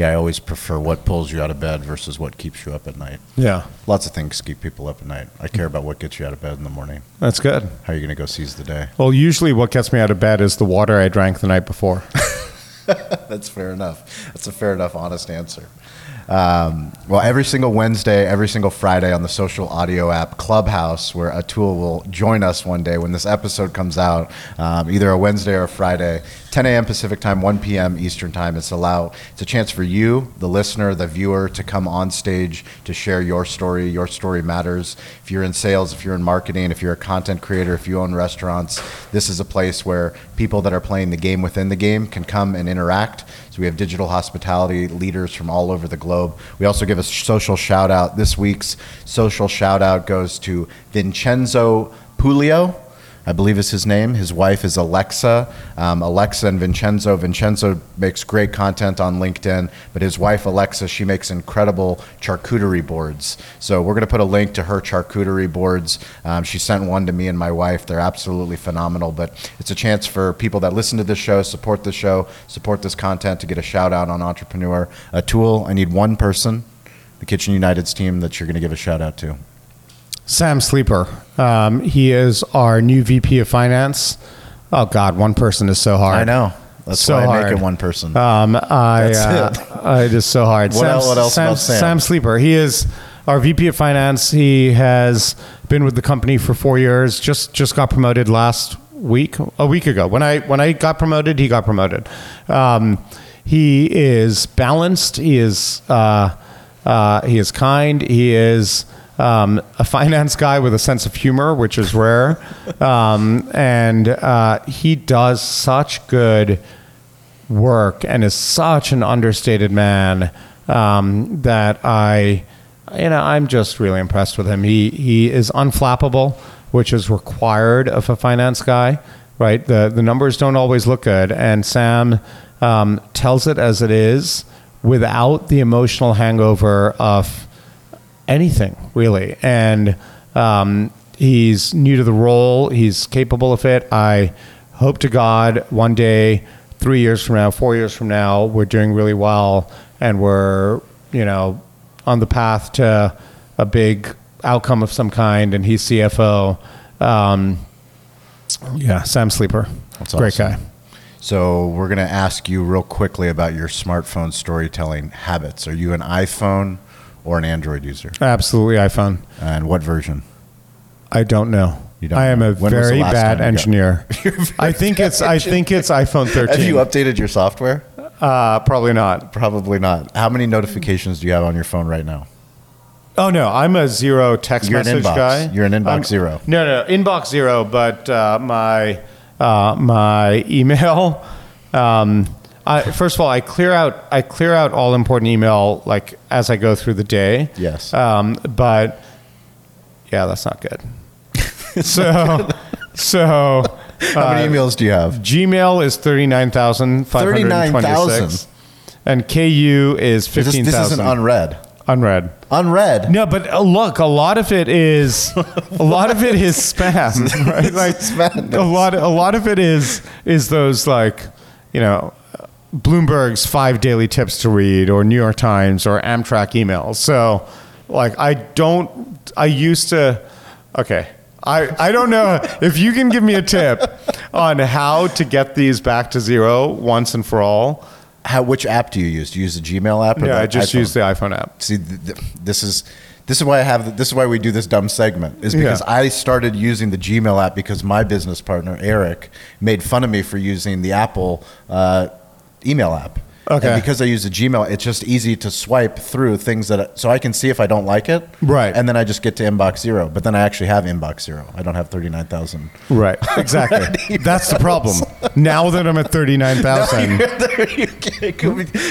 Yeah, I always prefer what pulls you out of bed versus what keeps you up at night. Yeah, Lots of things keep people up at night. I care about what gets you out of bed in the morning. that's good. How are you going to go seize the day? Well, usually what gets me out of bed is the water I drank the night before. That's fair enough. That's a fair enough, honest answer. Um, well, every single Wednesday, every single Friday on the social audio app Clubhouse, where Atul will join us one day when this episode comes out, um, either a Wednesday or a Friday, 10 a.m. Pacific time, 1 p.m. Eastern time. It's allow it's a chance for you, the listener, the viewer, to come on stage to share your story. Your story matters. If you're in sales, if you're in marketing, if you're a content creator, if you own restaurants, this is a place where people that are playing the game within the game can come and interact. So we have digital hospitality leaders from all over the globe. We also give a social shout out. This week's social shout out goes to Vincenzo Pulio. I believe is his name. His wife is Alexa. Um, Alexa and Vincenzo. Vincenzo makes great content on LinkedIn, but his wife Alexa, she makes incredible charcuterie boards. So we're going to put a link to her charcuterie boards. Um, she sent one to me and my wife. They're absolutely phenomenal. But it's a chance for people that listen to this show, support the show, support this content to get a shout out on Entrepreneur. Atul. I need one person, the Kitchen United's team, that you're going to give a shout out to. Sam Sleeper. Um, he is our new VP of Finance. Oh God, one person is so hard. I know. That's So why I hard. make it one person. Um, I, That's uh, it is so hard. What el- what else Sam, about Sam? Sleeper. He is our VP of Finance. He has been with the company for four years. Just just got promoted last week, a week ago. When I when I got promoted, he got promoted. Um, he is balanced. He is uh, uh, he is kind. He is. Um, a finance guy with a sense of humor, which is rare, um, and uh, he does such good work and is such an understated man um, that I, you know, I'm just really impressed with him. He he is unflappable, which is required of a finance guy, right? The the numbers don't always look good, and Sam um, tells it as it is without the emotional hangover of anything really. And um, he's new to the role. He's capable of it. I hope to god one day three years from now four years from now we're doing really well and we're you know on the path to a big outcome of some kind. And he's cfo um, yeah sam sleeper. That's great awesome. guy. So we're going to ask you real quickly about your smartphone storytelling habits. Are you an iPhone or an Android user? Absolutely iPhone. And what version? I don't know. You don't I am know. a When very bad engineer. I think it's I think it's iPhone 13. Have you updated your software? uh, probably not. Probably not. How many notifications do you have on your phone right now? Oh no, I'm a zero text You're an message inbox. guy. You're an inbox I'm- zero. No, no, inbox zero. But uh, my uh, my email. Um, I, first of all, I clear out I clear out all important email like as I go through the day. Yes. Um, but yeah, that's not good. so so How many emails do you have? Gmail is thirty nine thousand five hundred twenty 39,000. six, and KU is This, this isn't unread. unread. Unread. No, but uh, look, a lot of it is a lot of it is spam, right? Like a lot, a lot of it is is those like you know Bloomberg's five daily tips to read, or New York Times, or Amtrak emails. So, like, I don't. I used to. Okay. I, I don't know if you can give me a tip on how to get these back to zero once and for all. How, which app do you use? Do you use the Gmail app? Or Yeah, the I just iPhone? use the iPhone app. See, th- th- this is this is why I have this is why we do this dumb segment is because Yeah. I started using the Gmail app because my business partner Eric made fun of me for using the Apple uh, email app. Okay. And because I use the Gmail, it's just easy to swipe through things that so I can see if I don't like it. Right. And then I just get to inbox zero. But then I actually have inbox zero. I don't have thirty nine thousand. Right, exactly. That's the problem. Now that I'm at 39,000.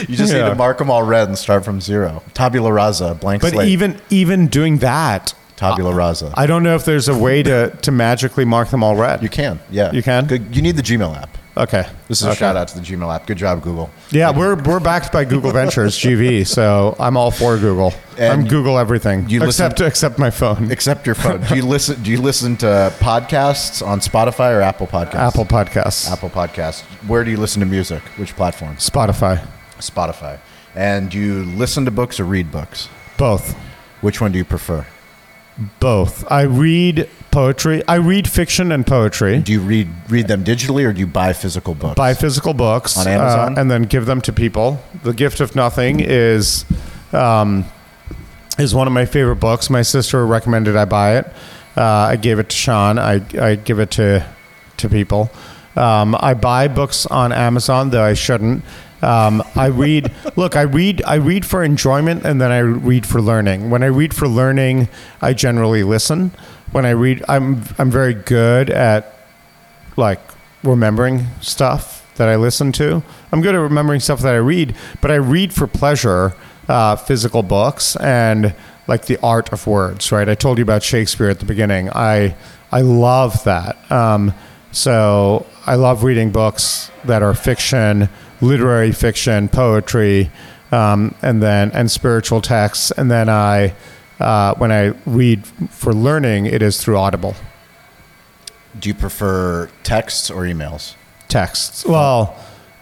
you just need to mark them all read and start from zero. Tabula rasa, blank But slate. even even doing that, tabula rasa. I don't know if there's a way to, to magically mark them all read. you can, yeah. You can? You need the Gmail app. Okay. This is a shout out to the Gmail app. Good job, Google. Yeah, we're we're backed by Google Ventures GV, so I'm all for Google. I'm And Google everything you listen- except except my phone. Except your phone. do you listen? Do you listen to podcasts on Spotify or Apple Podcasts? Apple Podcasts, Apple Podcasts. Where do you listen to music? Which platform? Spotify, Spotify. And do you listen to books or read books? both. Which one do you prefer? Both. I read poetry. I read fiction and poetry. Do you read read them digitally or do you buy physical books? buy physical books On Amazon? uh, and then give them to people. The Gift of Nothing is um, is one of my favorite books. My sister recommended I buy it. Uh, I gave it to Shawn. I, I give it to to people. Um, I buy books on Amazon, though I shouldn't. Um, I read. look, I read. I read for enjoyment, and then I read for learning. When I read for learning, I generally listen. When I read, I'm I'm very good at like remembering stuff that I listen to. I'm good at remembering stuff that I read, but I read for pleasure, uh, physical books and like the art of words. Right? I told you about Shakespeare at the beginning. I I love that. Um, so I love reading books that are fiction, literary fiction, poetry, um, and then and spiritual texts. And then I. Uh, when I read for learning, it is through Audible do you prefer texts or emails? texts. Well,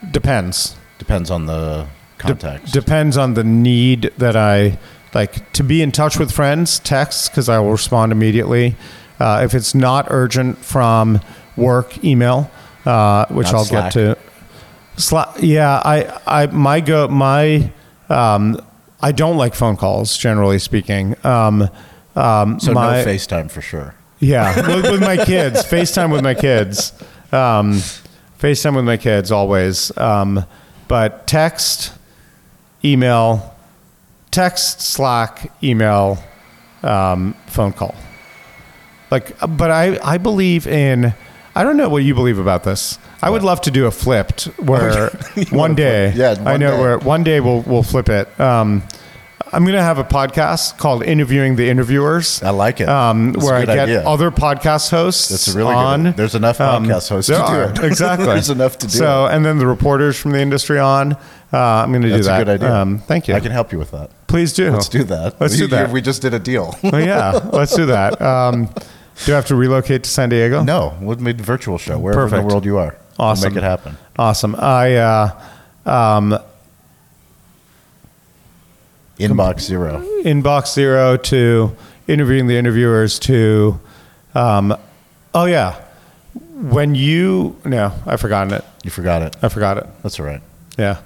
depends. Depends on the De- context. depends on the need that I like to be in touch with friends. Texts because I will respond immediately. Uh, if it's not urgent from work, email, uh, which Not I'll Slack. get to. Slack. Yeah, I, I, my go, my, um, I don't like phone calls. Generally speaking, um, um, so my, no FaceTime for sure. yeah, with, with my kids, FaceTime with my kids, um, FaceTime with my kids always. Um, but text, email, text, Slack, email, um, phone call. Like, but I, I believe in. I don't know what you believe about this. I would love to do a flipped where one day, Yeah, I know day. where one day we'll we'll flip it. Um, I'm gonna have a podcast called "Interviewing the Interviewers." I like it. um, That's a where I get idea. other podcast hosts. That's really on. good. There's enough Um, podcast hosts there to do are, it. exactly. There's enough to do. So, it. and then the reporters from the industry on. Uh, I'm going to do That's that. a good idea. Um, thank you. I can help you with that. Please do. Let's do that. Let's do We- that. We just did a deal. Oh, yeah, let's do that. Um, do I have to relocate to San Diego? no, we'll make a virtual show wherever in Perfect. the world you are. We'll Awesome. make it happen. Awesome. I uh, um, Inbox zero. inbox zero to interviewing the interviewers to, um, oh yeah, when you no, I've forgotten it. You forgot it. I forgot it. That's all right. Yeah.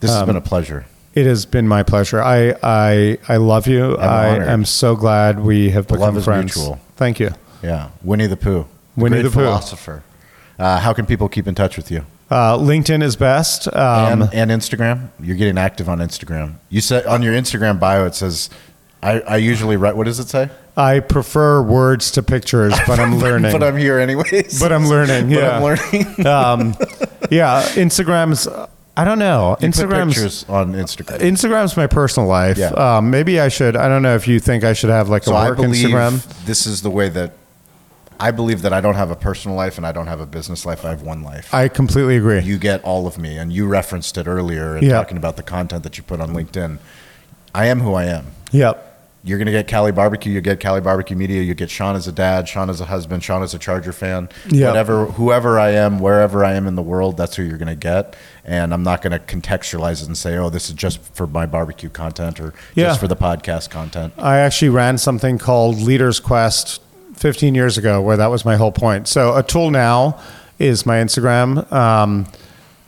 This has Um, been a pleasure. It has been my pleasure. I I, I love you. I honored. am so glad we have become love is friends. mutual. Thank you. Yeah, Winnie the Pooh. Winnie the Pooh. philosopher. Uh, how can people keep in touch with you? Uh, LinkedIn is best. Um, and, and Instagram. You're getting active on Instagram. You said on your Instagram bio it says, "I, I usually write." What does it say? I prefer words to pictures, but I'm learning. but I'm here anyways. But I'm learning. But Yeah. I'm learning. um, yeah, Instagram's. I don't know. You Instagram's pictures on Instagram. Instagram's my personal life. Yeah. Um, maybe I should. I don't know if you think I should have like So a work Instagram. this is the way that I believe that I don't have a personal life and I don't have a business life. I have one life. I completely agree. you get all of me, and you referenced it earlier in Yeah. talking about the content that you put on LinkedIn. I am who I am. yep. You're going to get Cali Barbecue. You get Cali Barbecue Media. You get Shawn as a dad, Shawn as a husband, Shawn as a Charger fan. Yeah. Whatever, whoever I am, wherever I am in the world, that's who you're going to get. And I'm not going to contextualize it and say, oh, this is just for my barbecue content or Yeah. just for the podcast content. I actually ran something called Leaders Quest 15 years ago, where that was my whole point. So Atul now is my Instagram. Um,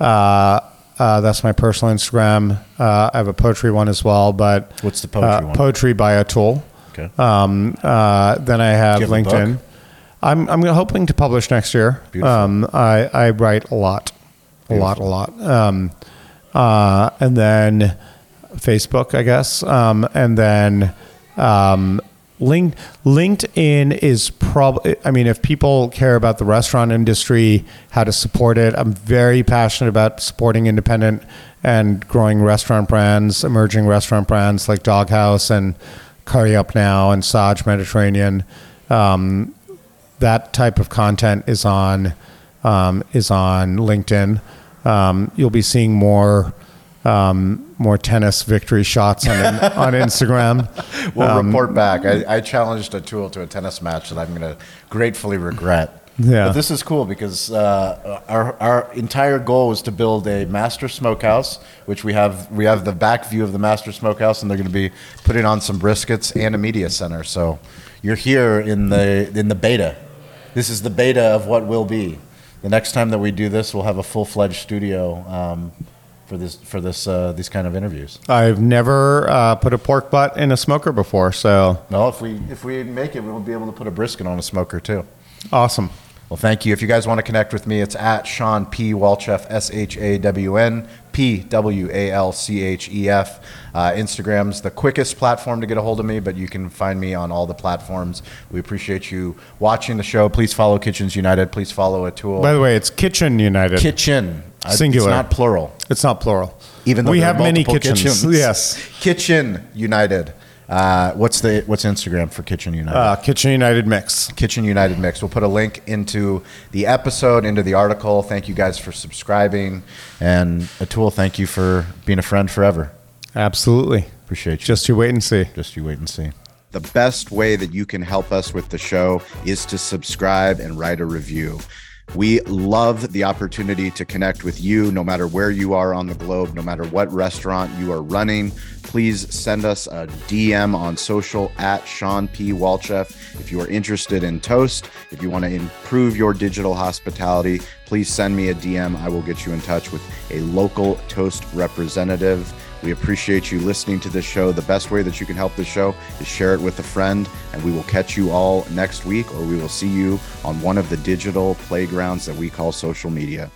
uh, uh, that's my personal Instagram. Uh, I have a poetry one as well, but What's the poetry uh, one? Poetry by Atul. Okay. Um, uh, then I have, have LinkedIn. I'm I'm hoping to publish next year. Beautiful. Um, I I write a lot, a lot, a lot. Um, uh, and then Facebook, I guess, um, and then um, Link, LinkedIn is probably. I mean, if people care about the restaurant industry, how to support it, I'm very passionate about supporting independent and growing restaurant brands, emerging restaurant brands like Dog Haus and Curry Up Now and Saj Mediterranean. Um, that type of content is on um, is on LinkedIn. Um, you'll be seeing more um, more tennis victory shots on on Instagram. We'll Um, report back. I, I challenged Atul to a tennis match that I'm going to gratefully regret. Yeah. But this is cool because uh, our, our entire goal was to build a master smokehouse, which we have. We have the back view of the master smokehouse, and they're going to be putting on some briskets and a media center. So you're here in the in the beta. This is the beta of what will be. The next time that we do this, we'll have a full fledged studio um, for this for this uh, these kind of interviews. I've never uh, put a pork butt in a smoker before, so well, if we if we make it, we'll be able to put a brisket on a smoker too. awesome. Well, thank you. If you guys want to connect with me, it's at Shawn P. Walchef, S H A W N P W A L C H E F. Uh, Instagram's the quickest platform to get a hold of me, but you can find me on all the platforms. We appreciate you watching the show. Please follow Kitchens United. Please follow Atul. By the way, it's Kitchen United. Kitchen. Singular. It's not plural. it's not plural. Even though we have many multiple kitchens. Yes. Kitchen United. Uh, what's the what's Instagram for Kitchen United? Uh, Kitchen United mix. Kitchen United Mix. We'll put a link into the episode, into the article. Thank you guys for subscribing. And Atul, thank you for being a friend forever. Absolutely. Appreciate you. Just you wait and see. Just you wait and see. The best way that you can help us with the show is to subscribe and write a review. We love the opportunity to connect with you no matter where you are on the globe, no matter what restaurant you are running. Please send us a DM on social at Shawn P. Walchef. If you are interested in Toast, if you want to improve your digital hospitality, please send me a DM. I will get you in touch with a local Toast representative. We appreciate you listening to this show. The best way that you can help the show is share it with a friend, and we will catch you all next week, or we will see you on one of the digital playgrounds that we call social media.